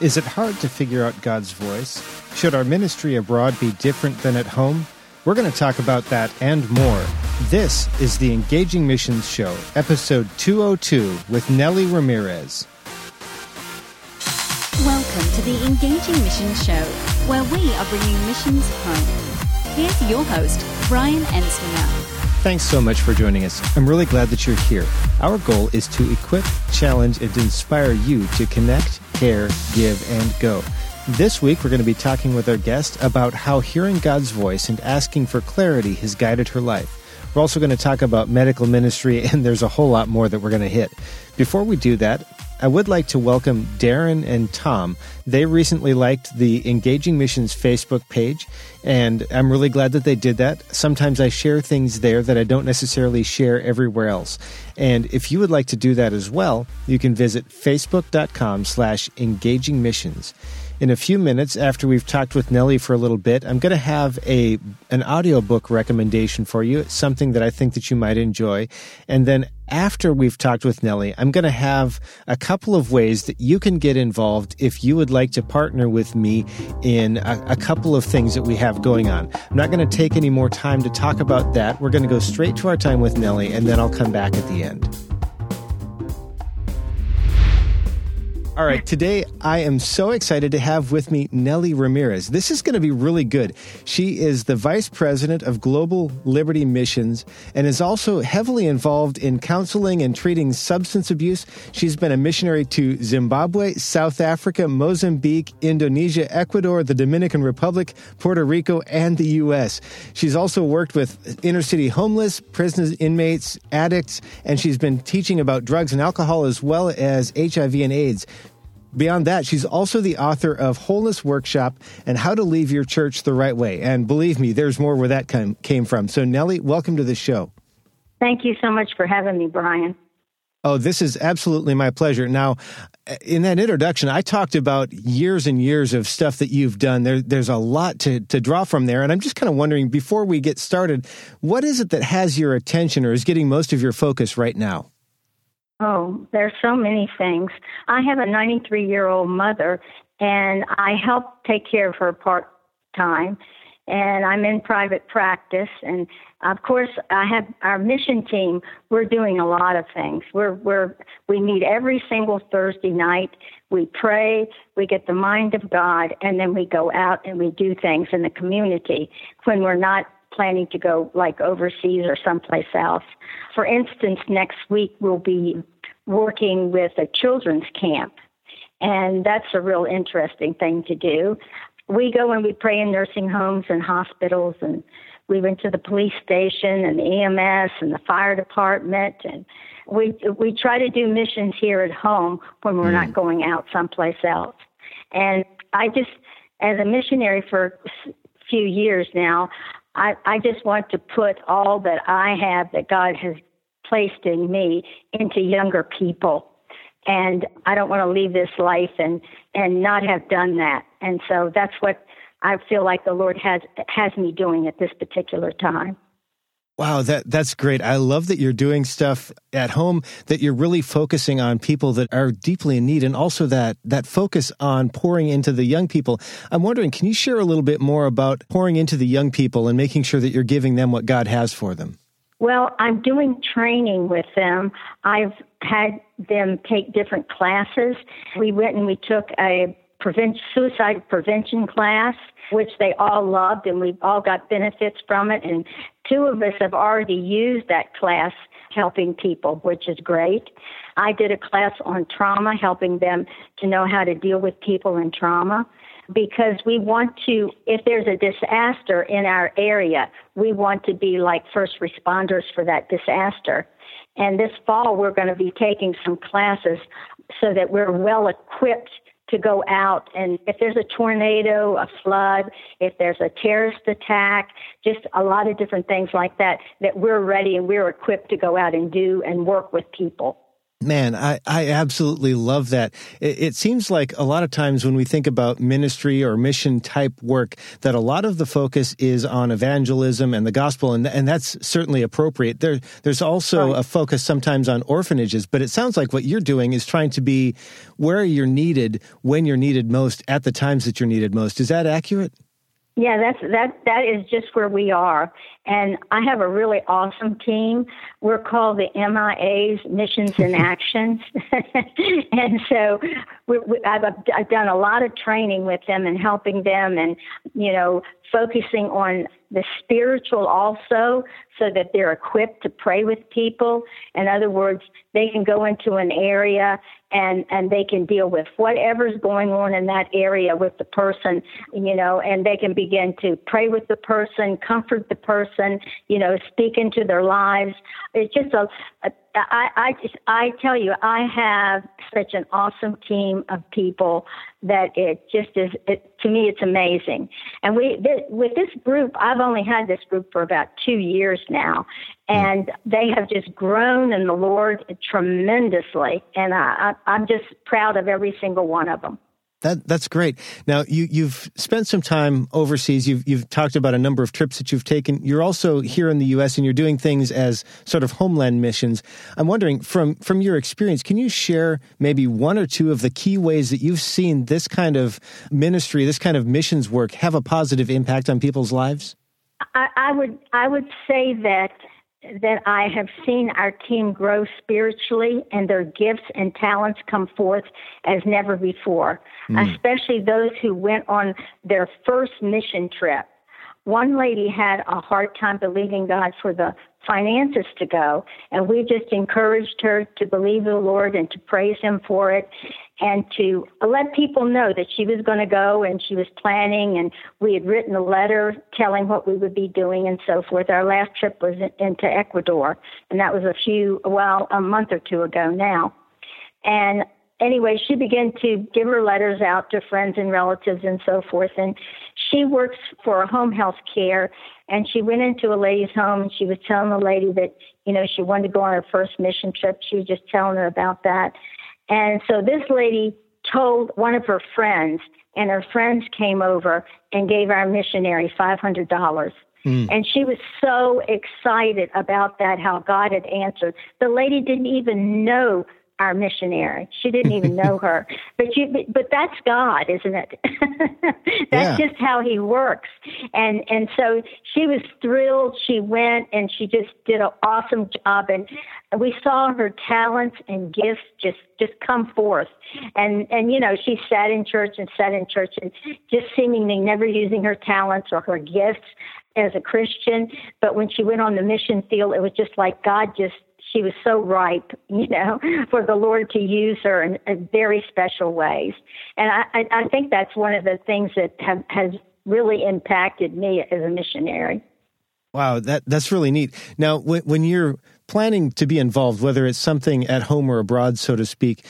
Is it hard to figure out God's voice? Should our ministry abroad be different than at home? We're going to talk about that and more. This is the Engaging Missions Show, episode 202 with Nellie Ramirez. Welcome to the Engaging Missions Show, where we are bringing missions home. Here's your host, Brian Ensminger. Thanks so much for joining us. I'm really glad that you're here. Our goal is to equip, challenge, and inspire you to connect, care, give, and go. This week, we're going to be talking with our guest about how hearing God's voice and asking for clarity has guided her life. We're also going to talk about medical ministry, and there's a whole lot more that we're going to hit. Before we do that, I would like to welcome Darren and Tom. They recently liked the Engaging Missions Facebook page, and I'm really glad that they did that. Sometimes I share things there that I don't necessarily share everywhere else. And if you would like to do that as well, you can visit facebook.com slash engaging missions in a few minutes after we've talked with Nellie for a little bit, I'm going to have a an audiobook recommendation for you. Something that I think that you might enjoy. And then after we've talked with Nellie, I'm going to have a couple of ways that you can get involved if you would like to partner with me in a, a couple of things that we have going on. I'm not going to take any more time to talk about that. We're going to go straight to our time with Nellie, and then I'll come back at the end. All right, today I am so excited to have with me Nellie Ramirez. This is going to be really good. She is the Vice President of Global Liberty Missions and is also heavily involved in counseling and treating substance abuse. She's been a missionary to Zimbabwe, South Africa, Mozambique, Indonesia, Ecuador, the Dominican Republic, Puerto Rico, and the U.S. She's also worked with inner city homeless, prisoners, inmates, addicts, and she's been teaching about drugs and alcohol as well as HIV and AIDS. Beyond that, she's also the author of Wholeness Workshop and How to Leave Your Church the Right Way. And believe me, there's more where that came from. So, Nellie, welcome to the show. Thank you so much for having me, Brian. Oh, this is absolutely my pleasure. Now, in that introduction, I talked about years and years of stuff that you've done. There, there's a lot to, to draw from there. And I'm just kind of wondering, before we get started, what is it that has your attention or is getting most of your focus right now? Oh, there's so many things. I have a 93 year old mother, and I help take care of her part time. And I'm in private practice, and of course, I have our mission team. We're doing a lot of things. We're we're we meet every single Thursday night. We pray, we get the mind of God, and then we go out and we do things in the community when we're not planning to go like overseas or someplace else. For instance, next week we'll be working with a children's camp, and that's a real interesting thing to do. We go and we pray in nursing homes and hospitals, and we went to the police station and the EMS and the fire department, and we we try to do missions here at home when we're mm. not going out someplace else. And I just, as a missionary for a few years now, I, I just want to put all that I have that God has placed in me into younger people. And I don't want to leave this life and, and not have done that. And so that's what I feel like the Lord has has me doing at this particular time. Wow, that that's great. I love that you're doing stuff at home that you're really focusing on people that are deeply in need and also that that focus on pouring into the young people. I'm wondering, can you share a little bit more about pouring into the young people and making sure that you're giving them what God has for them? Well, I'm doing training with them. I've had them take different classes. We went and we took a prevent, suicide prevention class, which they all loved, and we've all got benefits from it. And two of us have already used that class helping people, which is great. I did a class on trauma, helping them to know how to deal with people in trauma because we want to, if there's a disaster in our area, we want to be like first responders for that disaster. And this fall, we're going to be taking some classes so that we're well equipped to go out and if there's a tornado, a flood, if there's a terrorist attack, just a lot of different things like that, that we're ready and we're equipped to go out and do and work with people. Man, I, I absolutely love that. It, it, seems like a lot of times when we think about ministry or mission type work, that a lot of the focus is on evangelism and the gospel, and, and that's certainly appropriate. There, there's also right. a focus sometimes on orphanages, but it sounds like what you're doing is trying to be where you're needed, when you're needed most, at the times that you're needed most. Is that accurate? Yeah, that's that that is just where we are. And I have a really awesome team. We're called the MIA's Missions and Actions. and so we, we, I've, I've done a lot of training with them and helping them and, you know, focusing on the spiritual also so that they're equipped to pray with people. In other words, they can go into an area and and they can deal with whatever's going on in that area with the person, you know, and they can begin to pray with the person, comfort the person, you know, speak into their lives. It's just a, a I, I just I tell you I have such an awesome team of people that it just is it, to me it's amazing and we th- with this group I've only had this group for about two years now hmm. and they have just grown in the Lord tremendously and I, I I'm just proud of every single one of them. That that's great. Now you you've spent some time overseas. You've you've talked about a number of trips that you've taken. You're also here in the U.S. and you're doing things as sort of homeland missions. I'm wondering from from your experience, can you share maybe one or two of the key ways that you've seen this kind of ministry, this kind of missions work, have a positive impact on people's lives? I, I would I would say that that I have seen our team grow spiritually and their gifts and talents come forth as never before, mm. especially those who went on their first mission trip. One lady had a hard time believing God for the finances to go, and we just encouraged her to believe the Lord and to praise Him for it and to let people know that she was going to go and she was planning and we had written a letter telling what we would be doing and so forth. Our last trip was into Ecuador and that was a few, well, a month or two ago now. And anyway, she began to give her letters out to friends and relatives and so forth. And she works for a home health care. And she went into a lady's home and she was telling the lady that, you know, she wanted to go on her first mission trip. She was just telling her about that. And so this lady told one of her friends, and her friends came over and gave our missionary $500. Mm. And she was so excited about that, how God had answered. The lady didn't even know our missionary. She didn't even know her. But you but, but that's God, isn't it? that's yeah. just how he works. And and so she was thrilled. She went and she just did an awesome job and we saw her talents and gifts just just come forth. And and you know, she sat in church and sat in church and just seemingly never using her talents or her gifts as a Christian, but when she went on the mission field, it was just like God just she was so ripe, you know, for the Lord to use her in, in very special ways. And I, I think that's one of the things that have, has really impacted me as a missionary. Wow, that that's really neat. Now, when, when you're planning to be involved, whether it's something at home or abroad, so to speak,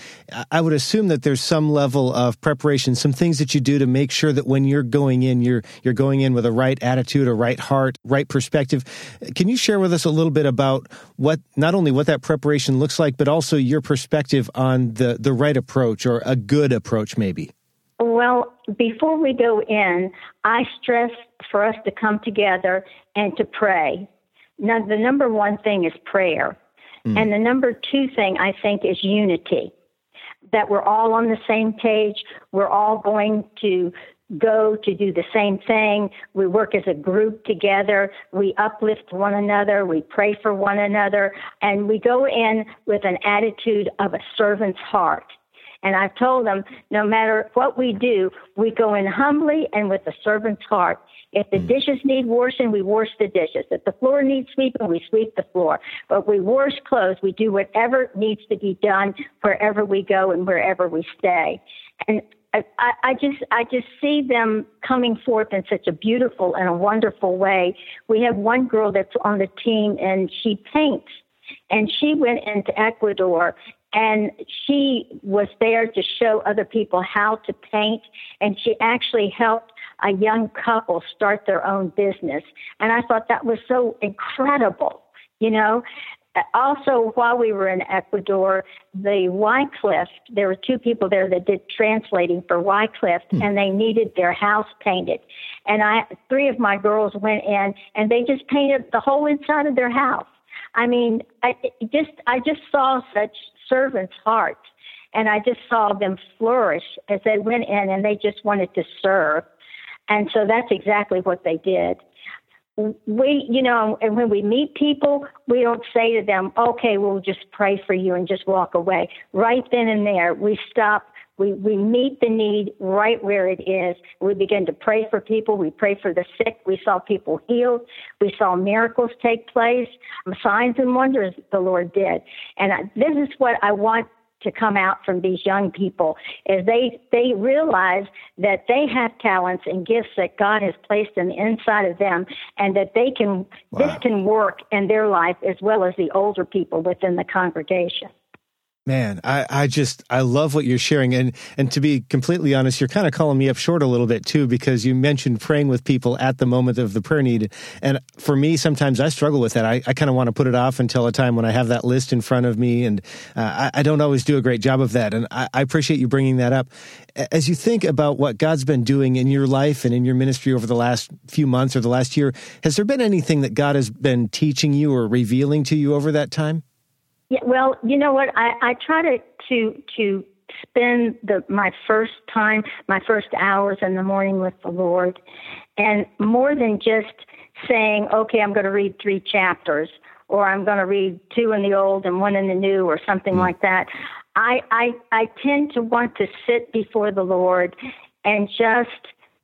I would assume that there's some level of preparation, some things that you do to make sure that when you're going in, you're you're going in with a right attitude, a right heart, right perspective. Can you share with us a little bit about what not only what that preparation looks like, but also your perspective on the the right approach or a good approach, maybe? Well, before we go in, I stress for us to come together and to pray. Now, the number one thing is prayer. Mm. And the number two thing, I think, is unity. That we're all on the same page. We're all going to go to do the same thing. We work as a group together. We uplift one another. We pray for one another. And we go in with an attitude of a servant's heart. And I've told them no matter what we do, we go in humbly and with a servant's heart. If the hmm. dishes need washing, we wash the dishes. If the floor needs sweeping, we sweep the floor. But we wash clothes. We do whatever needs to be done wherever we go and wherever we stay. And I, I just I just see them coming forth in such a beautiful and a wonderful way. We have one girl that's on the team and she paints and she went into Ecuador and she was there to show other people how to paint and she actually helped a young couple start their own business and i thought that was so incredible you know also, while we were in Ecuador, the Wycliffe, there were two people there that did translating for Wycliffe, hmm. and they needed their house painted. And I, three of my girls went in, and they just painted the whole inside of their house. I mean, I just, I just saw such servants' hearts, and I just saw them flourish as they went in, and they just wanted to serve. And so that's exactly what they did we, you know, and when we meet people, we don't say to them, okay, we'll just pray for you and just walk away. Right then and there, we stop. We, we meet the need right where it is. We begin to pray for people. We pray for the sick. We saw people healed. We saw miracles take place. Signs and wonders the Lord did. And I, this is what I want to come out from these young people is they they realize that they have talents and gifts that God has placed in the inside of them and that they can wow. this can work in their life as well as the older people within the congregation. Man, I, I just I love what you're sharing, and and to be completely honest, you're kind of calling me up short a little bit too because you mentioned praying with people at the moment of the prayer need, and for me, sometimes I struggle with that. I, I kind of want to put it off until a time when I have that list in front of me, and uh, I, I, don't always do a great job of that. And I, I appreciate you bringing that up. As you think about what God's been doing in your life and in your ministry over the last few months or the last year, has there been anything that God has been teaching you or revealing to you over that time? Yeah, well, you know what? I, I try to to to spend the my first time, my first hours in the morning with the Lord, and more than just saying, "Okay, I'm going to read three chapters," or "I'm going to read two in the old and one in the new," or something mm. like that. I, I I tend to want to sit before the Lord and just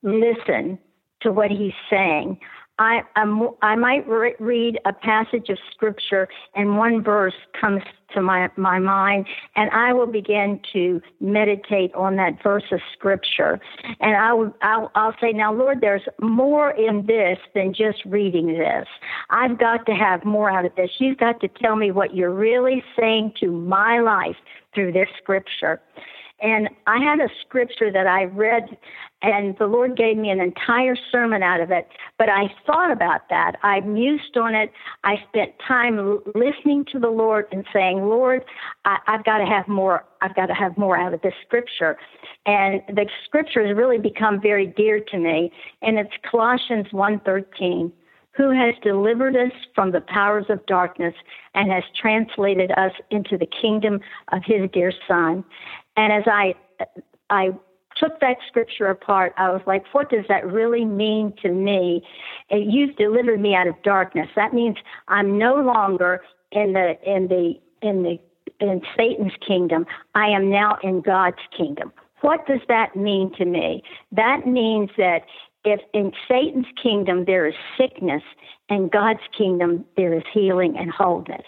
listen to what He's saying. I, I'm, i might re- read a passage of scripture and one verse comes to my, my mind and I will begin to meditate on that verse of scripture. And I will, I'll, I'll say, now Lord, there's more in this than just reading this. I've got to have more out of this. You've got to tell me what you're really saying to my life through this scripture. And I had a scripture that I read, and the Lord gave me an entire sermon out of it. But I thought about that. I mused on it. I spent time listening to the Lord and saying, Lord, I, I've got to have more. I've got to have more out of this scripture. And the scripture has really become very dear to me. And it's Colossians 1.13 who has delivered us from the powers of darkness and has translated us into the kingdom of his dear son. And as I I took that scripture apart, I was like, what does that really mean to me? You've delivered me out of darkness. That means I'm no longer in the in the in the in Satan's kingdom. I am now in God's kingdom. What does that mean to me? That means that if in Satan's kingdom there is sickness, in God's kingdom there is healing and wholeness.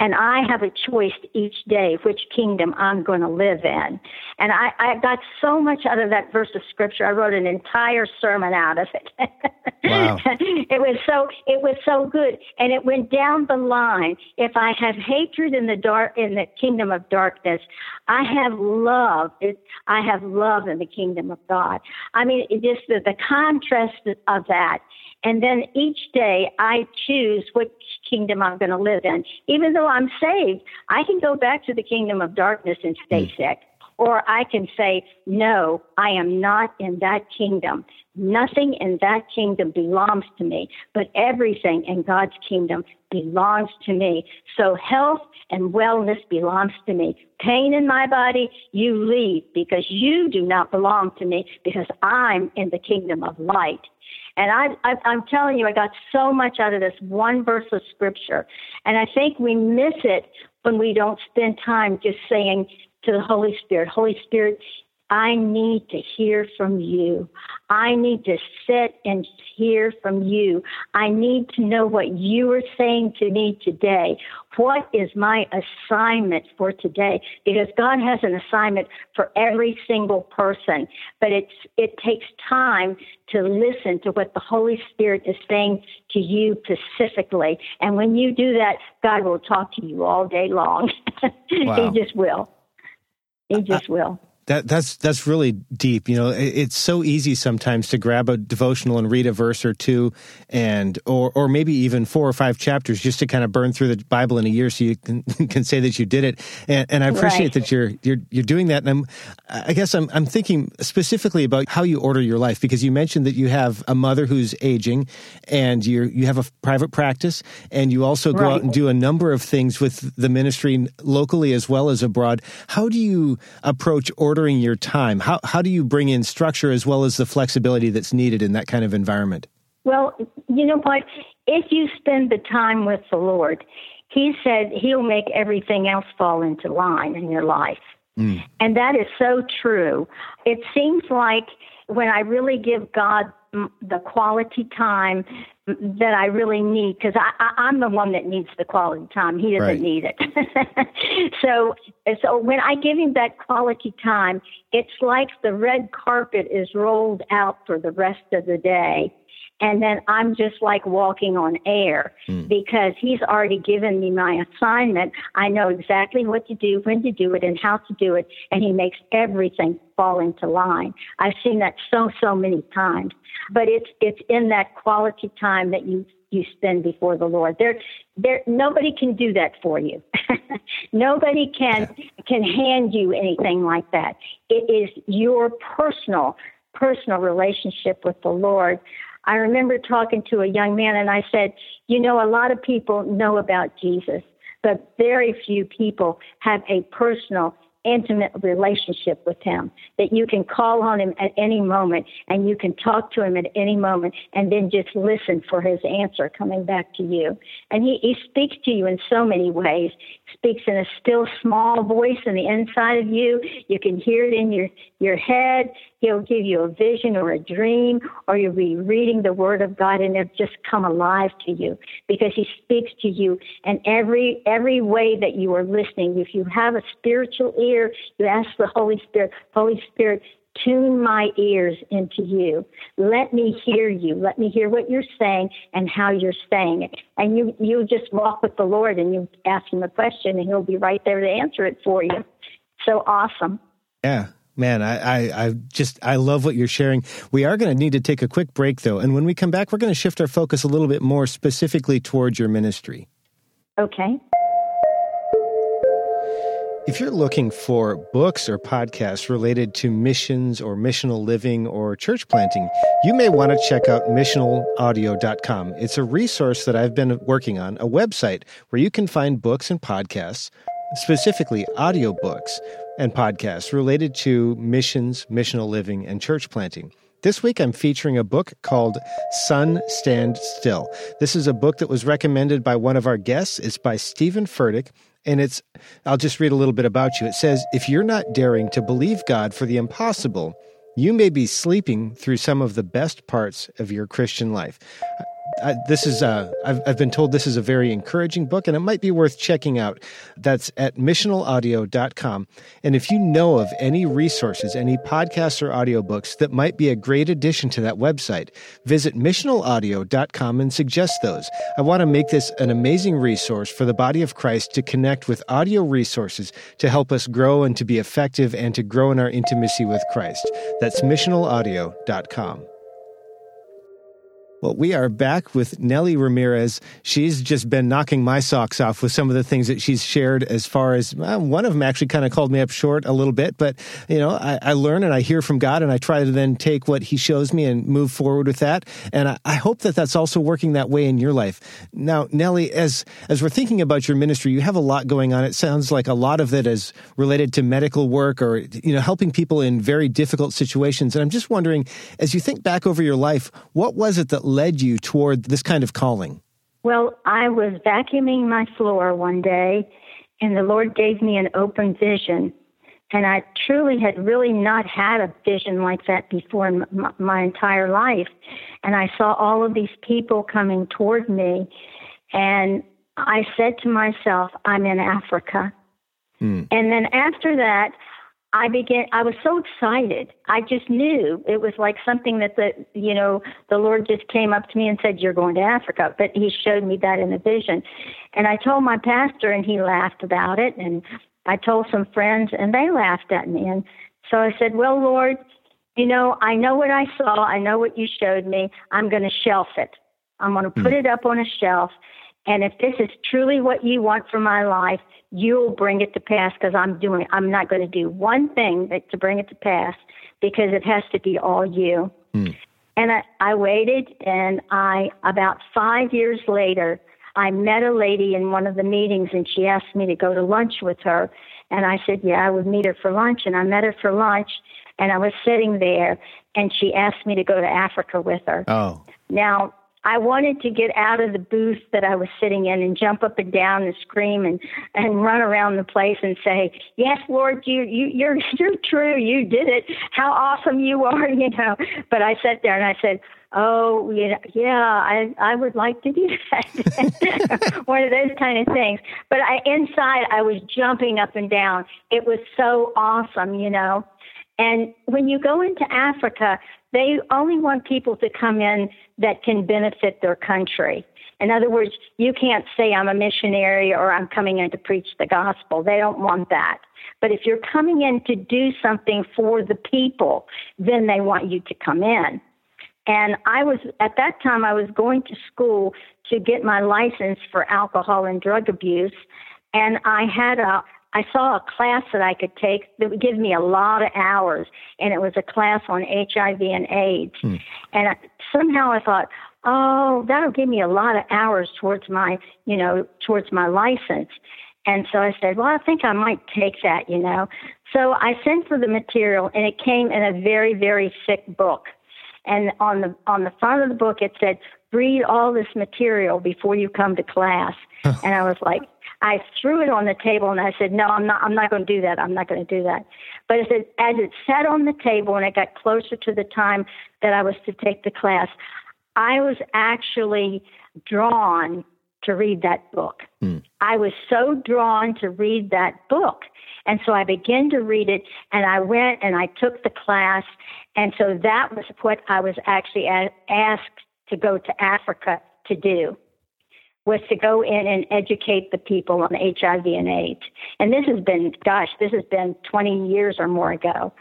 And I have a choice each day which kingdom I'm going to live in. And I, I got so much out of that verse of scripture. I wrote an entire sermon out of it. Wow. it was so it was so good. And it went down the line. If I have hatred in the dark in the kingdom of darkness, I have love. It, I have love in the kingdom of God. I mean, it just the, the contrast of that and then each day I choose which kingdom I'm going to live in. Even though I'm saved, I can go back to the kingdom of darkness and stay mm. sick. Or I can say, no, I am not in that kingdom. Nothing in that kingdom belongs to me, but everything in God's kingdom belongs to me. So health and wellness belongs to me. Pain in my body, you leave because you do not belong to me because I'm in the kingdom of light. And I, I, I'm telling you, I got so much out of this one verse of scripture. And I think we miss it when we don't spend time just saying to the Holy Spirit, Holy Spirit, I need to hear from you. I need to sit and hear from you. I need to know what you are saying to me today. What is my assignment for today? Because God has an assignment for every single person, but it's, it takes time to listen to what the Holy Spirit is saying to you specifically. And when you do that, God will talk to you all day long. Wow. he just will. He just will. That that's that's really deep. You know, it's so easy sometimes to grab a devotional and read a verse or two, and or or maybe even four or five chapters just to kind of burn through the Bible in a year, so you can can say that you did it. And, and I appreciate right. that you're you're you're doing that. And I'm I guess I'm I'm thinking specifically about how you order your life because you mentioned that you have a mother who's aging, and you you have a private practice, and you also go right. out and do a number of things with the ministry locally as well as abroad. How do you approach ordering ordering your time? How, how do you bring in structure as well as the flexibility that's needed in that kind of environment? Well, you know what? If you spend the time with the Lord, He said He'll make everything else fall into line in your life. Mm. And that is so true. It seems like when I really give God the quality time that I really need because I, I, am the one that needs the quality time. He doesn't right. need it. so, so when I give him that quality time, it's like the red carpet is rolled out for the rest of the day, and then I'm just like walking on air mm. because he's already given me my assignment. I know exactly what to do, when to do it, and how to do it, and he makes everything fall into line. I've seen that so so many times, but it's it's in that quality time that you you spend before the Lord. There, there, nobody can do that for you. nobody can can hand you anything like that. It is your personal personal relationship with the Lord. I remember talking to a young man and I said, You know, a lot of people know about Jesus, but very few people have a personal intimate relationship with him that you can call on him at any moment and you can talk to him at any moment and then just listen for his answer coming back to you. And he, he speaks to you in so many ways. Speaks in a still small voice in the inside of you. You can hear it in your your head he'll give you a vision or a dream or you'll be reading the word of god and it'll just come alive to you because he speaks to you in every every way that you are listening if you have a spiritual ear ear, you ask the Holy Spirit, Holy Spirit, tune my ears into you. Let me hear you. Let me hear what you're saying and how you're saying it. And you, you just walk with the Lord and you ask him a question and he'll be right there to answer it for you. So awesome. Yeah. Man, I, I, I just, I love what you're sharing. We are going to need to take a quick break though. And when we come back, we're going to shift our focus a little bit more specifically towards your ministry. Okay. If you're looking for books or podcasts related to missions or missional living or church planting, you may want to check out missionalaudio.com. It's a resource that I've been working on, a website where you can find books and podcasts, specifically audiobooks and podcasts related to missions, missional living, and church planting. This week, I'm featuring a book called Sun Stand Still. This is a book that was recommended by one of our guests. It's by Steven Furtick, and it's, I'll just read a little bit about you. It says, If you're not daring to believe God for the impossible, you may be sleeping through some of the best parts of your Christian life. I, this is uh, I've, I've been told this is a very encouraging book and it might be worth checking out. That's at missionalaudio.com and if you know of any resources any podcasts or audiobooks that might be a great addition to that website visit missionalaudio.com and suggest those. I want to make this an amazing resource for the body of christ to connect with audio resources to help us grow and to be effective and to grow in our intimacy with christ. That's missionalaudio.com well, we are back with Nellie Ramirez. She's just been knocking my socks off with some of the things that she's shared as far as well, one of them actually kind of called me up short a little bit, but you know, I, I, learn and I hear from God and I try to then take what he shows me and move forward with that. And I, I hope that that's also working that way in your life. Now, Nellie, as, as we're thinking about your ministry, you have a lot going on. It sounds like a lot of it is related to medical work or, you know, helping people in very difficult situations. And I'm just wondering, as you think back over your life, what was it that led you toward this kind of calling? Well, I was vacuuming my floor one day, and the Lord gave me an open vision. And I truly had really not had a vision like that before in my, my entire life. And I saw all of these people coming toward me. And I said to myself, I'm in Africa. Mm. And then after that, I began, I was so excited. I just knew it was like something that the, you know, the Lord just came up to me and said, You're going to Africa. But He showed me that in a vision. And I told my pastor, and he laughed about it. And I told some friends, and they laughed at me. And So I said, Well, Lord, you know, I know what I saw. I know what you showed me. I'm going to shelf it. I'm going to put mm. it up on a shelf. And if this is truly what you want for my life, you'll bring it to pass because I'm doing, I'm not going to do one thing that, to bring it to pass because it has to be all you. Mm. And I, I waited, and I, about five years later, I met a lady in one of the meetings, and she asked me to go to lunch with her. And I said, Yeah, I would meet her for lunch. And I met her for lunch, and I was sitting there, and she asked me to go to Africa with her. Oh. Now, I wanted to get out of the booth that I was sitting in and jump up and down and scream and and run around the place and say, "Yes, Lord, you you you're you're true. You did it. How awesome you are!" You know. But I sat there and I said, "Oh, yeah, yeah, I I would like to do that." One of those kind of things. But I inside I was jumping up and down. It was so awesome, you know. And when you go into Africa, they only want people to come in that can benefit their country. In other words, you can't say I'm a missionary or I'm coming in to preach the gospel. They don't want that. But if you're coming in to do something for the people, then they want you to come in. And I was, at that time, I was going to school to get my license for alcohol and drug abuse. And I had a, I saw a class that I could take that would give me a lot of hours, and it was a class on HIV and AIDS. Hmm. And I, somehow I thought, oh, that'll give me a lot of hours towards my, you know, towards my license. And so I said, well, I think I might take that, you know. So I sent for the material, and it came in a very, very thick book. And on the on the front of the book, it said, read all this material before you come to class. and I was like, I threw it on the table and I said, "No, I'm not. I'm not going to do that. I'm not going to do that." But as it, as it sat on the table and it got closer to the time that I was to take the class, I was actually drawn to read that book. Mm. I was so drawn to read that book. And so I began to read it and I went and I took the class. And so that was what I was actually asked to go to Africa to do was to go in and educate the people on HIV and AIDS. And this has been, gosh, this has been 20 years or more ago.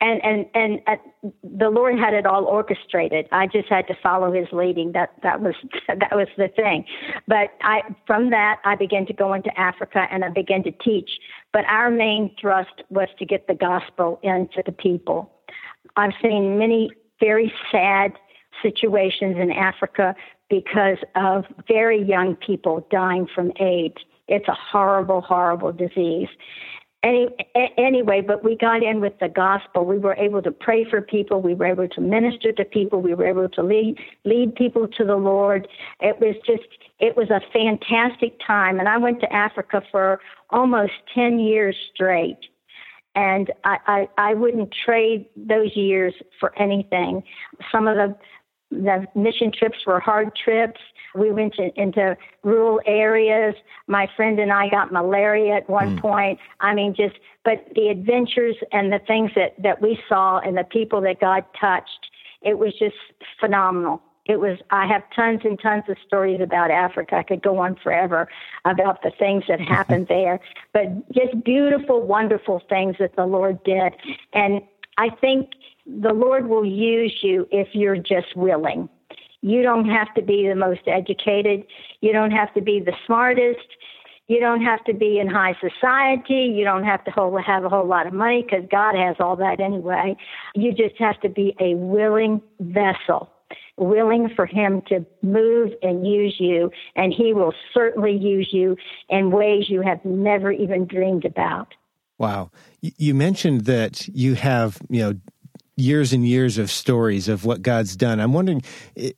And and and uh, the Lord had it all orchestrated. I just had to follow His leading. That that was that was the thing. But I from that I began to go into Africa and I began to teach. But our main thrust was to get the gospel into the people. I've seen many very sad situations in Africa because of very young people dying from AIDS. It's a horrible, horrible disease. Any, anyway, but we got in with the gospel. We were able to pray for people. We were able to minister to people. We were able to lead lead people to the Lord. It was just it was a fantastic time. And I went to Africa for almost ten years straight, and I I, I wouldn't trade those years for anything. Some of the the mission trips were hard trips. We went to, into rural areas. My friend and I got malaria at one mm. point. I mean, just, but the adventures and the things that, that we saw and the people that God touched, it was just phenomenal. It was, I have tons and tons of stories about Africa. I could go on forever about the things that happened there, but just beautiful, wonderful things that the Lord did. And I think the Lord will use you if you're just willing. You don't have to be the most educated. You don't have to be the smartest. You don't have to be in high society. You don't have to have a whole lot of money because God has all that anyway. You just have to be a willing vessel, willing for Him to move and use you, and He will certainly use you in ways you have never even dreamed about. Wow. You mentioned that you have, you know, years and years of stories of what God's done. I'm wondering,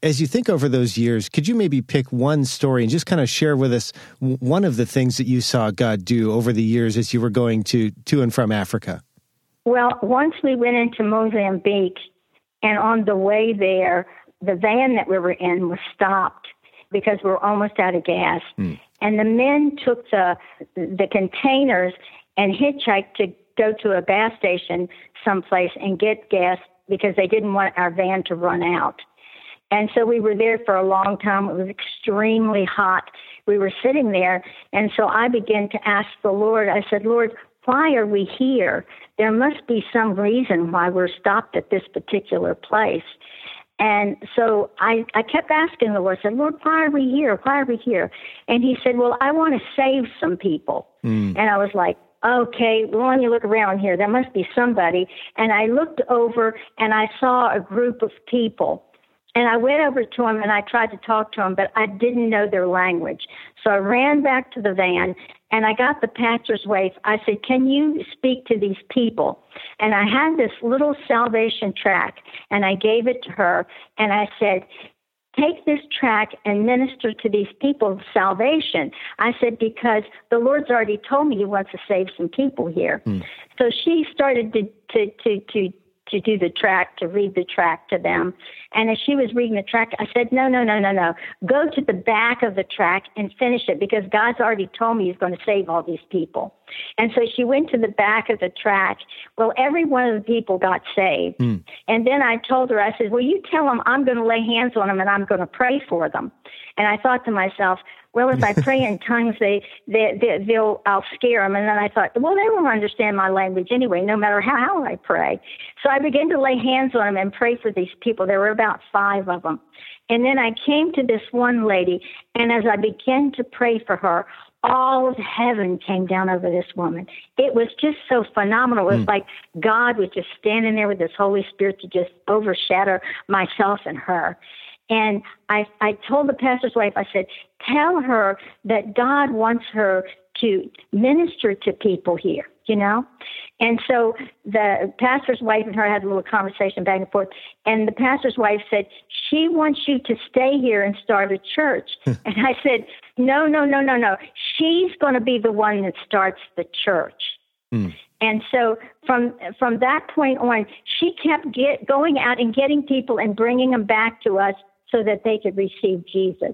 as you think over those years, could you maybe pick one story and just kind of share with us one of the things that you saw God do over the years as you were going to, to and from Africa? Well, once we went into Mozambique, and on the way there, the van that we were in was stopped because we were almost out of gas. Mm. And the men took the the containers and hitchhiked to go to a gas station someplace and get gas because they didn't want our van to run out. And so we were there for a long time. It was extremely hot. We were sitting there. And so I began to ask the Lord, I said, Lord, why are we here? There must be some reason why we're stopped at this particular place. And so I, I kept asking the Lord, I said, Lord, why are we here? Why are we here? And he said, Well, I want to save some people. Mm. And I was like, okay, well, let me look around here. There must be somebody. And I looked over and I saw a group of people. And I went over to them and I tried to talk to them, but I didn't know their language. So I ran back to the van and I got the pastor's wife. I said, Can you speak to these people? And I had this little salvation tract and I gave it to her and I said, take this tract and minister to these people of salvation. I said, because the Lord's already told me he wants to save some people here. Mm. So she started to, to, to, to to do the tract, to read the tract to them. And as she was reading the tract, I said, No, no, no, no, no. Go to the back of the tract and finish it because God's already told me He's going to save all these people. And so she went to the back of the tract. Well, every one of the people got saved. Mm. And then I told her, I said, Well, you tell them I'm going to lay hands on them and I'm going to pray for them. And I thought to myself, well, if I pray in tongues, they, they, they they'll I'll scare them. And then I thought, well, they won't understand my language anyway, no matter how, how I pray. So I began to lay hands on them and pray for these people. There were about five of them. And then I came to this one lady, and as I began to pray for her, all of heaven came down over this woman. It was just so phenomenal. It was mm. like God was just standing there with His Holy Spirit to just overshadow myself and her. And I, I told the pastor's wife, I said, tell her that God wants her to minister to people here, you know? And so the pastor's wife and her had a little conversation back and forth. And the pastor's wife said, She wants you to stay here and start a church. and I said, No, no, no, no, no. She's going to be the one that starts the church. Mm. And so from from that point on, she kept get, going out and getting people and bringing them back to us so that they could receive Jesus.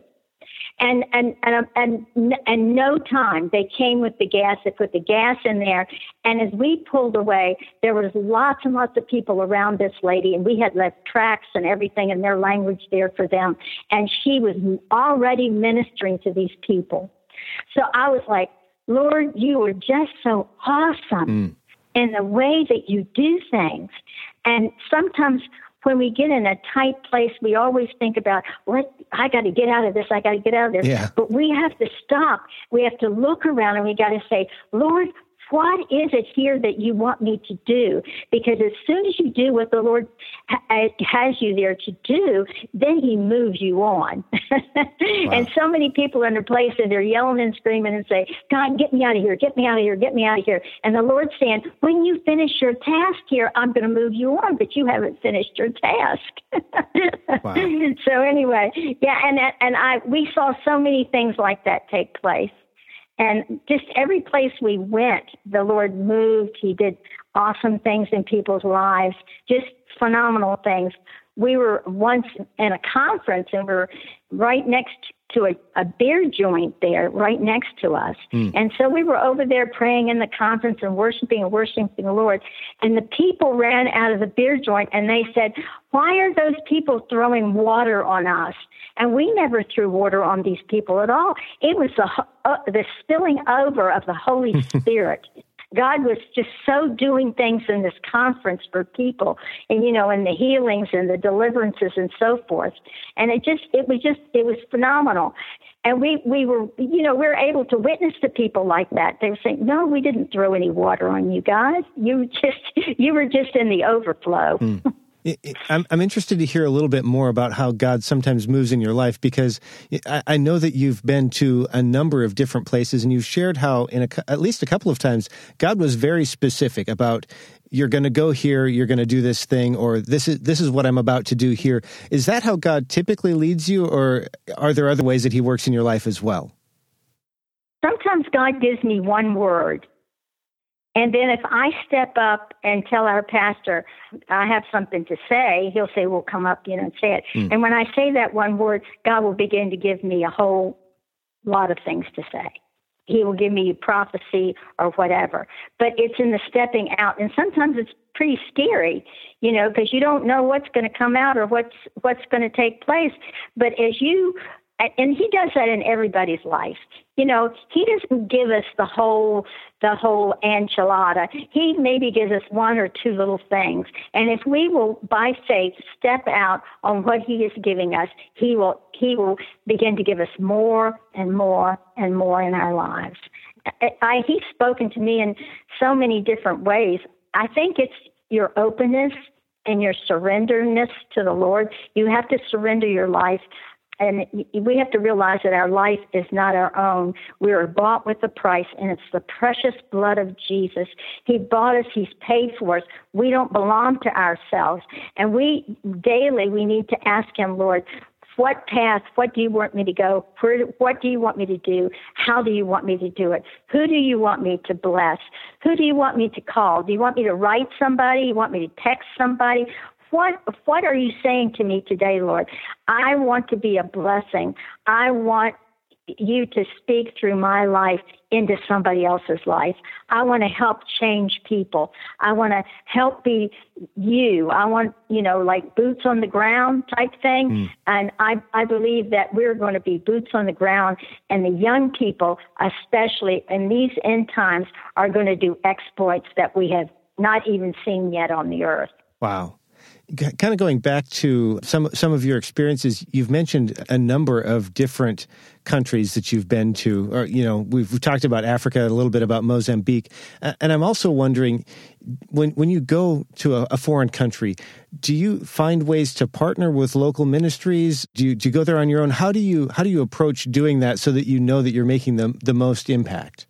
And and and and and no time they came with the gas. They put the gas in there, and as we pulled away, there was lots and lots of people around this lady, and we had left tracts and everything in their language there for them. And she was already ministering to these people. So I was like, Lord, you are just so awesome mm. in the way that you do things. And sometimes when we get in a tight place, we always think about, what I got to get out of this, I got to get out of this. Yeah. But we have to stop. We have to look around and we got to say, Lord, what is it here that you want me to do? Because as soon as you do what the Lord ha- has you there to do, then He moves you on. wow. And so many people are in their place and they're yelling and screaming and say, God, get me out of here, get me out of here, get me out of here. And the Lord's saying, when you finish your task here, I'm going to move you on, but you haven't finished your task. wow. So anyway, yeah, and and I we saw so many things like that take place. And just every place we went, the Lord moved. He did awesome things in people's lives, just phenomenal things. We were once in a conference and we we're right next to a, a beer joint there right next to us. Mm. And so we were over there praying in the conference and worshiping and worshiping the Lord. And the people ran out of the beer joint and they said, Why are those people throwing water on us? And we never threw water on these people at all. It was the, uh, the spilling over of the Holy Spirit. God was just so doing things in this conference for people and you know and the healings and the deliverances and so forth. And it just it was just it was phenomenal. And we we were you know we were able to witness to people like that. They were saying no we didn't throw any water on you guys. You just you were just in the overflow. Mm. I'm, I'm interested to hear a little bit more about how God sometimes moves in your life because I, I know that you've been to a number of different places and you've shared how, in a, at least a couple of times, God was very specific about you're going to go here, you're going to do this thing, or this is this is what I'm about to do here. Is that how God typically leads you, or are there other ways that He works in your life as well? Sometimes God gives me one word and then if I step up and tell our pastor I have something to say, he'll say, "Well, come up, you know, and say it." Mm. And when I say that one word, God will begin to give me a whole lot of things to say. He will give me prophecy or whatever. But it's in the stepping out, and sometimes it's pretty scary, you know, because you don't know what's going to come out or what's what's going to take place. But as you and he does that in everybody's life. You know, he doesn't give us the whole the whole enchilada. He maybe gives us one or two little things. And if we will by faith step out on what he is giving us, he will he will begin to give us more and more and more in our lives. I, he's spoken to me in so many different ways. I think it's your openness and your surrenderness to the Lord. You have to surrender your life and we have to realize that our life is not our own. We are bought with a price, and it's the precious blood of Jesus. He bought us, He's paid for us. We don't belong to ourselves. And we daily we need to ask Him, Lord, what path, what do you want me to go? Where, what do you want me to do? How do you want me to do it? Who do you want me to bless? Who do you want me to call? Do you want me to write somebody? You want me to text somebody? What what are you saying to me today, Lord? I want to be a blessing. I want you to speak through my life into somebody else's life. I want to help change people. I want to help be you. I want, you know, like boots on the ground type thing. Mm. And I, I believe that we're going to be boots on the ground and the young people, especially in these end times, are going to do exploits that we have not even seen yet on the earth. Wow kind of going back to some some of your experiences, you've mentioned a number of different countries that you've been to. Or you know, we've, we've talked about Africa, a little bit about Mozambique, and I'm also wondering when when you go to a, a, foreign country, do you find ways to partner with local ministries? Do you, do you go there on your own? How do you how do you approach doing that so that you know that you're making the the most impact?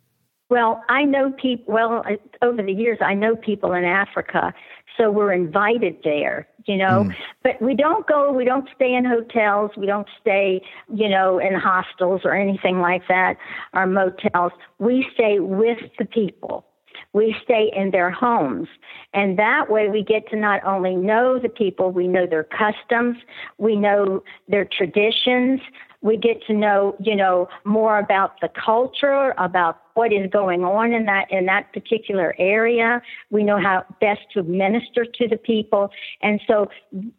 Well, I know people. Well, over the years, I know people in Africa, so we're invited there you know mm. but we don't go we don't stay in hotels we don't stay you know in hostels or anything like that or motels we stay with the people we stay in their homes. And that way we get to not only know the people, we know their customs, we know their traditions, we get to know, you know, more about the culture, about what is going on in that in that particular area. We know how best to minister to the people, and so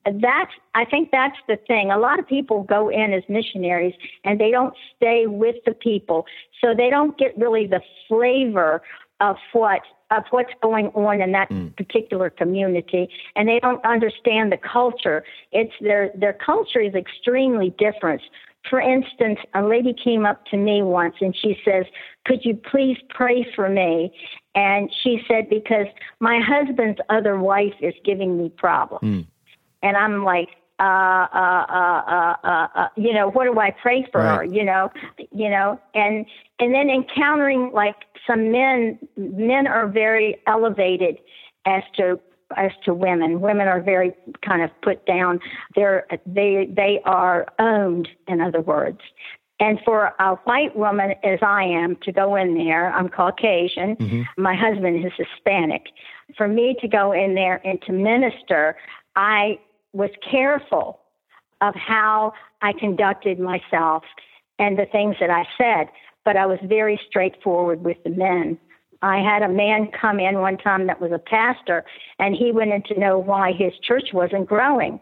that's I think that's the thing. A lot of people go in as missionaries and they don't stay with the people, so they don't get really the flavor of what of what's going on in that mm. particular community and they don't understand the culture it's their their culture is extremely different for instance, a lady came up to me once and she says, Could you please pray for me? And she said, Because my husband's other wife is giving me problems. Mm. And I'm like, uh, uh, uh, uh, uh, you know, what do I pray for right. her? You know, you know, and and then encountering like some men. Men are very elevated as to as to women. Women are very kind of put down. They're they they are owned, in other words. And for a white woman as I am to go in there, I'm Caucasian. Mm-hmm. My husband is Hispanic. For me to go in there and to minister, I was careful of how I conducted myself and the things that I said, but I was very straightforward with the men. I had a man come in one time that was a pastor, and he wanted to know why his church wasn't growing.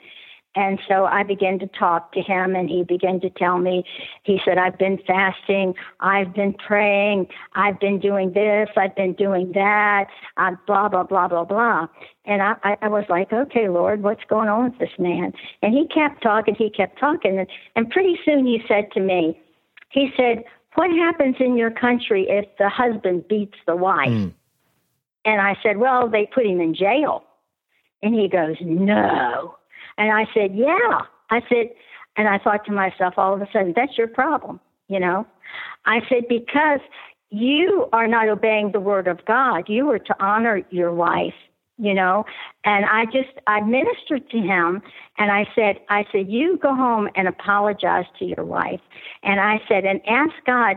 And so I began to talk to him, and he began to tell me, he said, I've been fasting, I've been praying, I've been doing this, I've been doing that, uh, blah, blah, blah, blah, blah. And I, I was like, okay, Lord, what's going on with this man? And he kept talking, he kept talking. And, and pretty soon he said to me, he said, what happens in your country if the husband beats the wife? Mm. And I said, Well, they put him in jail. And he goes, No. And I said, Yeah. I said, and I thought to myself, all of a sudden, that's your problem, you know? I said, Because you are not obeying the word of God. You are to honor your wife you know? And i just i ministered to him and i said i said you go home and apologize to your wife. And i said and ask god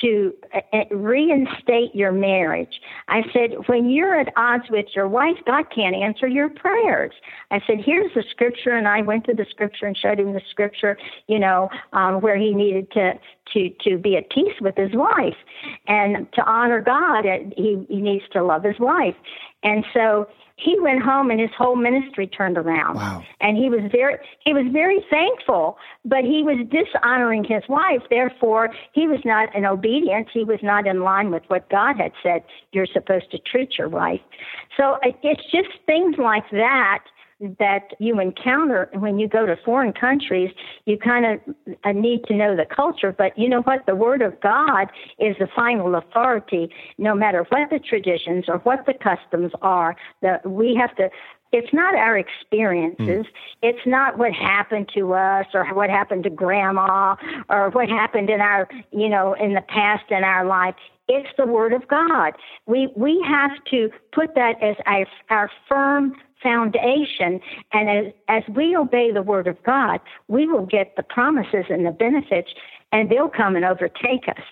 to uh, uh, reinstate your marriage. I said, when you're at odds with your wife, God can't answer your prayers. I said, here's the scripture, and I went to the scripture and showed him the scripture, you know, um, where he needed to to to be at peace with his wife, and to honor God, he he needs to love his wife, and so he went home and his whole ministry turned around. Wow. And he was very he was very thankful, but he was dishonoring his wife. Therefore, he was not in obedience. He was not in line with what God had said. You're supposed to treat your wife. So it's just things like that that you encounter when you go to foreign countries. You kind of uh, need to know the culture, but you know what? The Word of God is the final authority, no matter what the traditions or what the customs are. That we have to it's not our experiences. Mm. It's not what happened to us or what happened to grandma or what happened in our, you know, in the past in our life. It's the Word of God. We we have to put that as our, our firm foundation. And as, as we obey the Word of God, we will get the promises and the benefits, and they'll come and overtake us.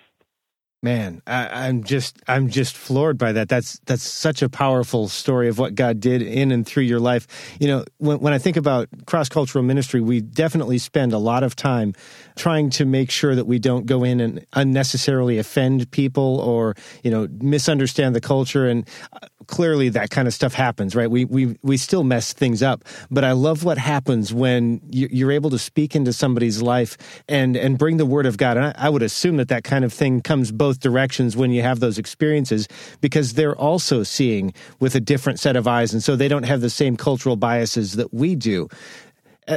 Man, I, am just I'm just floored by that. That's that's such a powerful story of what God did in and through your life. You know, when when I think about cross cultural ministry, we definitely spend a lot of time trying to make sure that we don't go in and unnecessarily offend people or you know misunderstand the culture. And uh, clearly, that kind of stuff happens, right? We we we still mess things up. But I love what happens when you're able to speak into somebody's life and and bring the word of God. And I, I would assume that that kind of thing comes both both directions when you have those experiences because they're also seeing with a different set of eyes. And so they don't have the same cultural biases that we do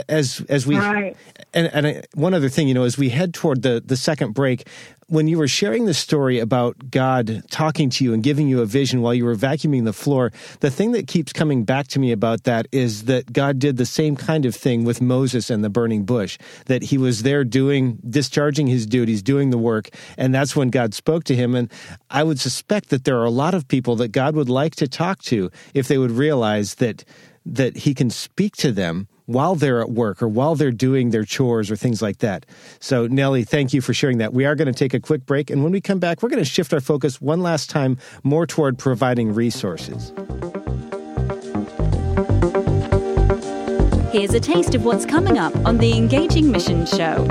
as as we right. and and one other thing you know as we head toward the the second break when you were sharing the story about God talking to you and giving you a vision while you were vacuuming the floor, the thing that keeps coming back to me about that is that God did the same kind of thing with Moses and the burning bush, that he was there doing, discharging his duties, doing the work, and that's when God spoke to him. And I would suspect that there are a lot of people that God would like to talk to if they would realize that that he can speak to them while they're at work or while they're doing their chores or things like that. So, Nellie, thank you for sharing that. We are going to take a quick break. And when we come back, we're going to shift our focus one last time more toward providing resources. Here's a taste of what's coming up on the Engaging Mission Show.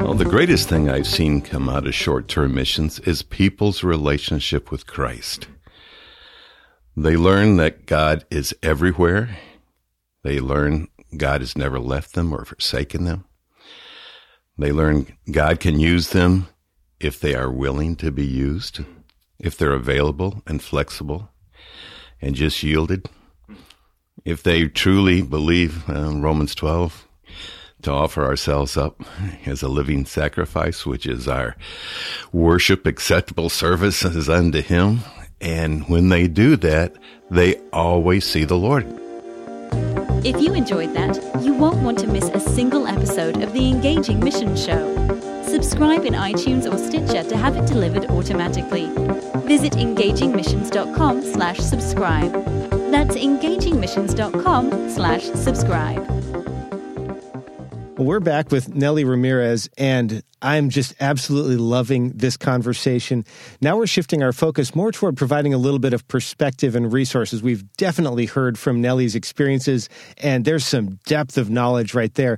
Well, the greatest thing I've seen come out of short term missions is people's relationship with Christ. They learn that God is everywhere. They learn God has never left them or forsaken them. They learn God can use them if they are willing to be used, if they're available and flexible and just yielded. If they truly believe uh, Romans 12 to offer ourselves up as a living sacrifice, which is our worship acceptable service as unto Him, and when they do that, they always see the Lord. If you enjoyed that, you won't want to miss a single episode of the Engaging Mission Show. Subscribe in iTunes or Stitcher to have it delivered automatically. Visit engagingmissions.com slash subscribe. That's engagingmissions.com slash subscribe. We're back with Nellie Ramirez, and I'm just absolutely loving this conversation. Now we're shifting our focus more toward providing a little bit of perspective and resources. We've definitely heard from Nellie's experiences, and there's some depth of knowledge right there.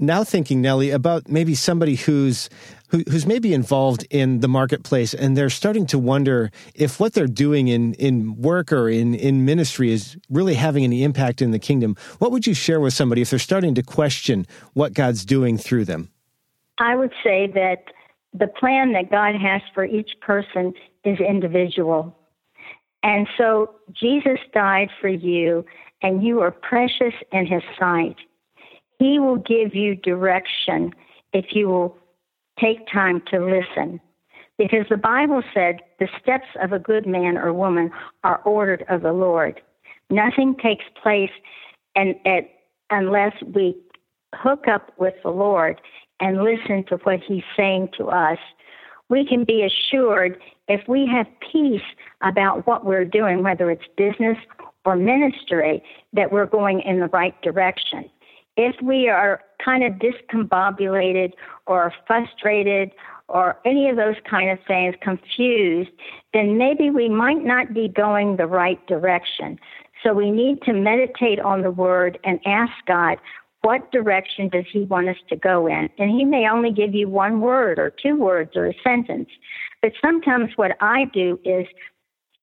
Now, thinking, Nellie, about maybe somebody who's who, who's maybe involved in the marketplace and they're starting to wonder if what they're doing in, in work or in, in ministry is really having any impact in the kingdom. What would you share with somebody if they're starting to question what God's doing through them? I would say that the plan that God has for each person is individual. And so Jesus died for you, and you are precious in his sight. He will give you direction if you will take time to listen. Because the Bible said the steps of a good man or woman are ordered of the Lord. Nothing takes place and, and unless we hook up with the Lord and listen to what He's saying to us. We can be assured if we have peace about what we're doing, whether it's business or ministry, that we're going in the right direction. If we are kind of discombobulated or frustrated or any of those kind of things, confused, then maybe we might not be going the right direction. So we need to meditate on the word and ask God, what direction does he want us to go in? And he may only give you one word or two words or a sentence. But sometimes what I do is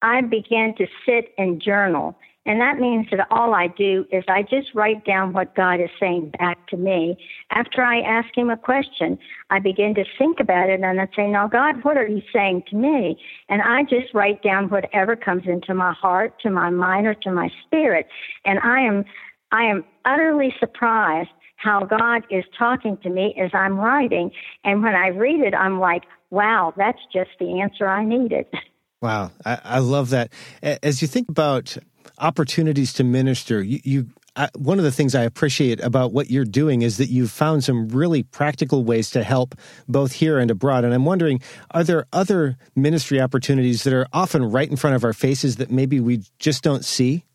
I begin to sit and journal. And that means that all I do is I just write down what God is saying back to me. After I ask Him a question, I begin to think about it and I say, Now, God, what are you saying to me? And I just write down whatever comes into my heart, to my mind, or to my spirit. And I am, I am utterly surprised how God is talking to me as I'm writing. And when I read it, I'm like, wow, that's just the answer I needed. Wow, I, I love that. As you think about opportunities to minister, you, you I, one of the things I appreciate about what you're doing is that you've found some really practical ways to help both here and abroad. And I'm wondering, are there other ministry opportunities that are often right in front of our faces that maybe we just don't see?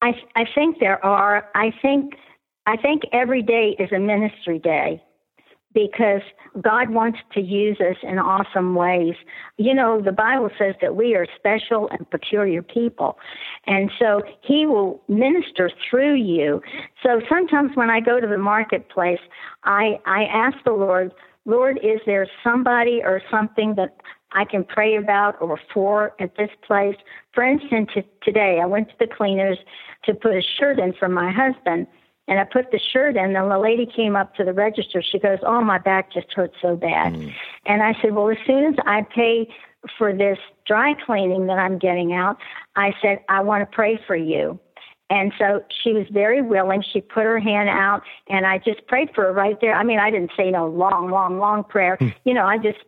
I, I think there are. I think I think every day is a ministry day because God wants to use us in awesome ways. You know, the Bible says that we are special and peculiar people. And so He will minister through you. So sometimes when I go to the marketplace, I, I ask the Lord, Lord, is there somebody or something that I can pray about or for at this place? For instance, today I went to the cleaners to put a shirt in for my husband and I put the shirt in, and the lady came up to the register. She goes, Oh, my back just hurts so bad. Mm. And I said, Well, as soon as I pay for this dry cleaning that I'm getting out, I said, I want to pray for you. And so she was very willing. She put her hand out, and I just prayed for her right there. I mean, I didn't say no long, long, long prayer. Mm. You know, I just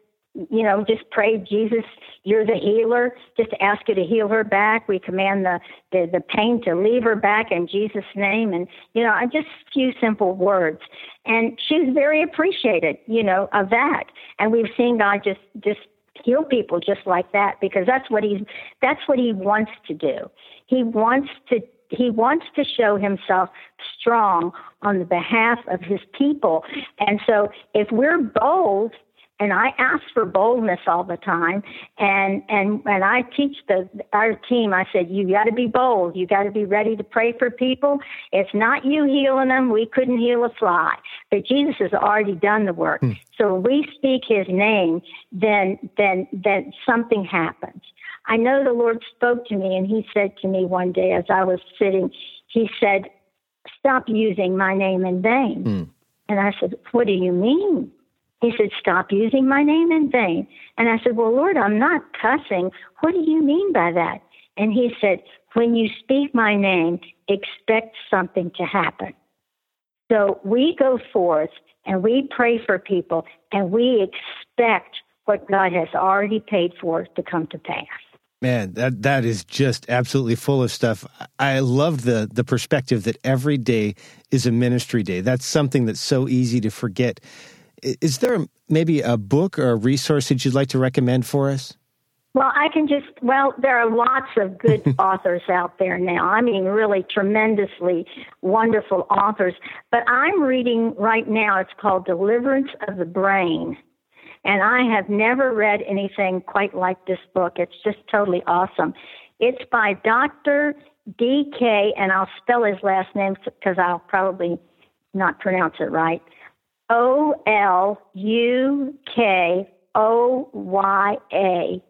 you know, just pray, Jesus, you're the healer. Just ask you to heal her back. We command the, the, the pain to leave her back in Jesus' name. And, you know, just a few simple words. And she was very appreciated, you know, of that. And we've seen God just, just heal people just like that because that's what he's, that's what he wants to do. He wants to he wants to show himself strong on the behalf of his people. And so if we're bold and I ask for boldness all the time. And and when I teach the our team, I said, you got to be bold. You got to be ready to pray for people. It's not you healing them. We couldn't heal a fly, but Jesus has already done the work. Mm. So when we speak His name, then then then something happens. I know the Lord spoke to me, and He said to me one day as I was sitting, He said, "Stop using my name in vain." Mm. And I said, "What do you mean?" He said, Stop using my name in vain. And I said, Well, Lord, I'm not cussing. What do you mean by that? And he said, When you speak my name, expect something to happen. So we go forth and we pray for people and we expect what God has already paid for to come to pass. Man, that that is just absolutely full of stuff. I love the the perspective that every day is a ministry day. That's something that's so easy to forget. Is there maybe a book or a resource that you'd like to recommend for us? Well, I can just, well, there are lots of good authors out there now. I mean, really tremendously wonderful authors. But I'm reading right now, it's called Deliverance of the Brain. And I have never read anything quite like this book. It's just totally awesome. It's by Dr. D.K., and I'll spell his last name because I'll probably not pronounce it right. O L U K O Y A.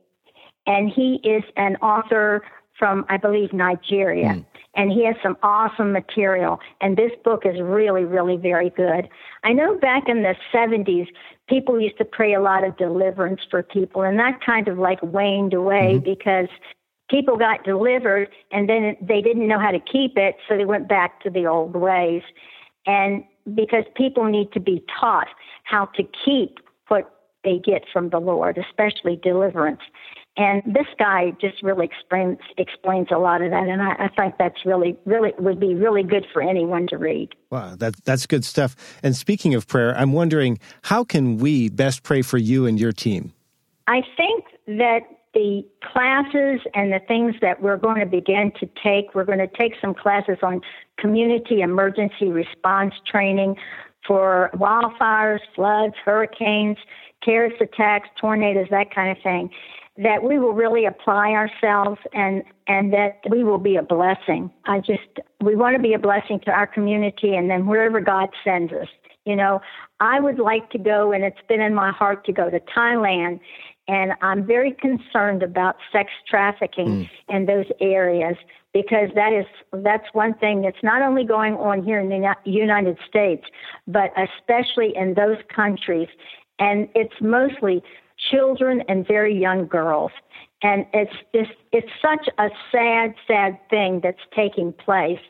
And he is an author from, I believe, Nigeria. Mm. And he has some awesome material. And this book is really, really very good. I know back in the 70s, people used to pray a lot of deliverance for people, and that kind of like waned away mm-hmm. because people got delivered and then they didn't know how to keep it, so they went back to the old ways. And because people need to be taught how to keep what they get from the Lord, especially deliverance. And this guy just really explains explains a lot of that, and I, I think that's really, really would be really good for anyone to read. Wow, that that's good stuff. And speaking of prayer, I'm wondering how can we best pray for you and your team? I think that the classes and the things that we're going to begin to take, we're going to take some classes on community emergency response training for wildfires, floods, hurricanes, terrorist attacks, tornadoes, that kind of thing. That we will really apply ourselves and and that we will be a blessing. I just we want to be a blessing to our community and then wherever God sends us. You know, I would like to go and it's been in my heart to go to Thailand And I'm very concerned about sex trafficking mm. in those areas because that is that's one thing that's not only going on here in the United States, but especially in those countries, and it's mostly children and very young girls. And it's just, it's such a sad, sad thing that's taking place.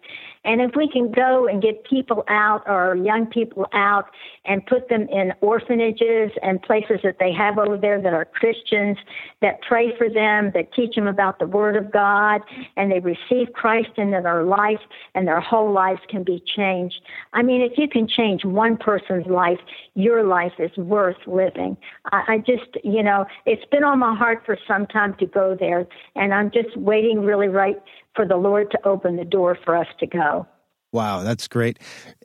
And if we can go and get people out or young people out and put them in orphanages and places that they have over there that are Christians, that pray for them, that teach them about the Word of God, and they receive Christ into their life, and their whole lives can be changed. I mean, if you can change one person's life, your life is worth living. I, I just, you know, it's been on my heart for some time to go there, and I'm just waiting really right for the Lord to open the door for us to go. Wow, that's great.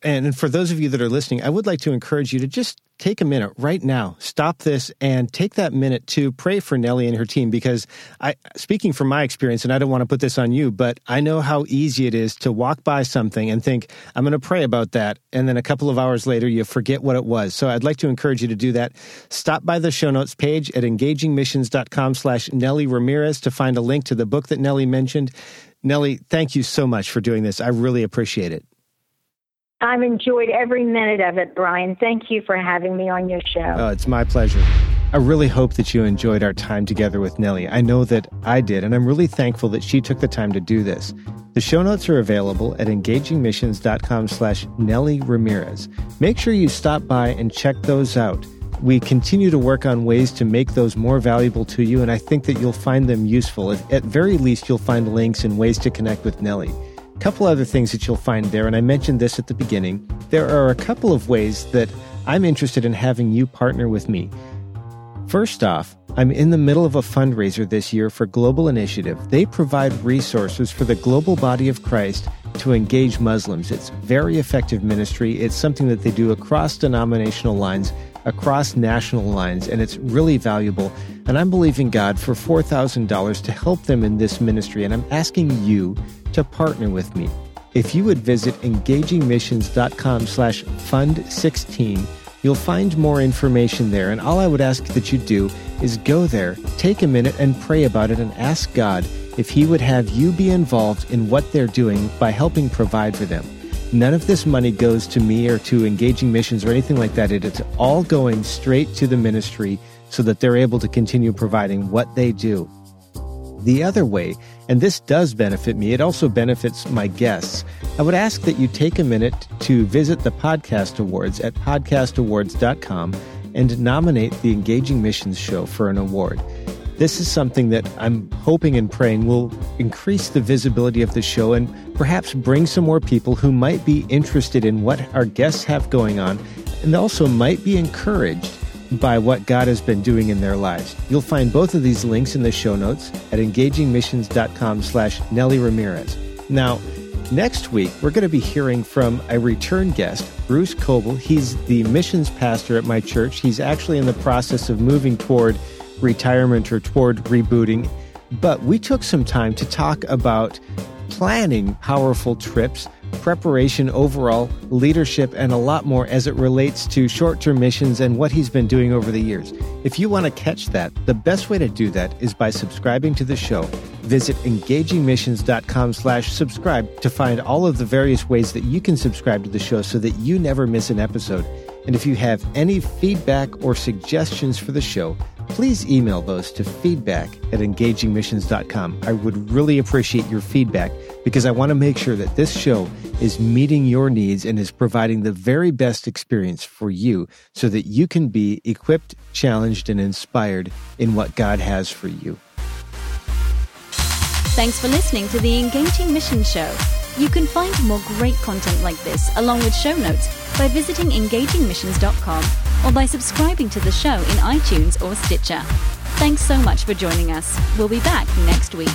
And for those of you that are listening, I would like to encourage you to just take a minute right now, stop this and take that minute to pray for Nellie and her team because I speaking from my experience and I don't want to put this on you, but I know how easy it is to walk by something and think I'm going to pray about that and then a couple of hours later you forget what it was. So I'd like to encourage you to do that. Stop by the show notes page at engagingmissions.com slash Nellie Ramirez to find a link to the book that Nellie mentioned. Nellie, thank you so much for doing this. I really appreciate it. I've enjoyed every minute of it, Brian. Thank you for having me on your show. Oh, it's my pleasure. I really hope that you enjoyed our time together with Nellie. I know that I did, and I'm really thankful that she took the time to do this. The show notes are available at engagingmissions.com slash Nellie Ramirez. Make sure you stop by and check those out. We continue to work on ways to make those more valuable to you, and I think that you'll find them useful. At, at very least, you'll find links and ways to connect with Nellie. A couple other things that you'll find there, and I mentioned this at the beginning. There are a couple of ways that I'm interested in having you partner with me. First off, I'm in the middle of a fundraiser this year for Global Initiative. They provide resources for the global body of Christ to engage Muslims. It's very effective ministry. It's something that they do across denominational lines across national lines, and it's really valuable. And I'm believing God for $4,000 to help them in this ministry, and I'm asking you to partner with me. If you would visit engagingmissions.com slash fund16, you'll find more information there, and all I would ask that you do is go there, take a minute and pray about it, and ask God if He would have you be involved in what they're doing by helping provide for them. None of this money goes to me or to engaging missions or anything like that. It's all going straight to the ministry so that they're able to continue providing what they do. The other way, and this does benefit me, it also benefits my guests. I would ask that you take a minute to visit the Podcast Awards at podcastawards.com and nominate the Engaging Missions Show for an award. This is something that I'm hoping and praying will increase the visibility of the show and perhaps bring some more people who might be interested in what our guests have going on and also might be encouraged by what God has been doing in their lives. You'll find both of these links in the show notes at engagingmissions.com slash Nellie Ramirez. Now, next week, we're going to be hearing from a return guest, Bruce Coble. He's the missions pastor at my church. He's actually in the process of moving toward retirement or toward rebooting. But we took some time to talk about planning powerful trips, preparation overall, leadership, and a lot more as it relates to short term missions and what he's been doing over the years. If you want to catch that, the best way to do that is by subscribing to the show. Visit engagingmissions.com slash subscribe to find all of the various ways that you can subscribe to the show so that you never miss an episode. And if you have any feedback or suggestions for the show, please email those to feedback at engagingmissions.com. I would really appreciate your feedback because I want to make sure that this show is meeting your needs and is providing the very best experience for you so that you can be equipped, challenged, and inspired in what God has for you. Thanks for listening to the Engaging Mission Show. You can find more great content like this, along with show notes, by visiting engagingmissions.com or by subscribing to the show in iTunes or Stitcher. Thanks so much for joining us. We'll be back next week.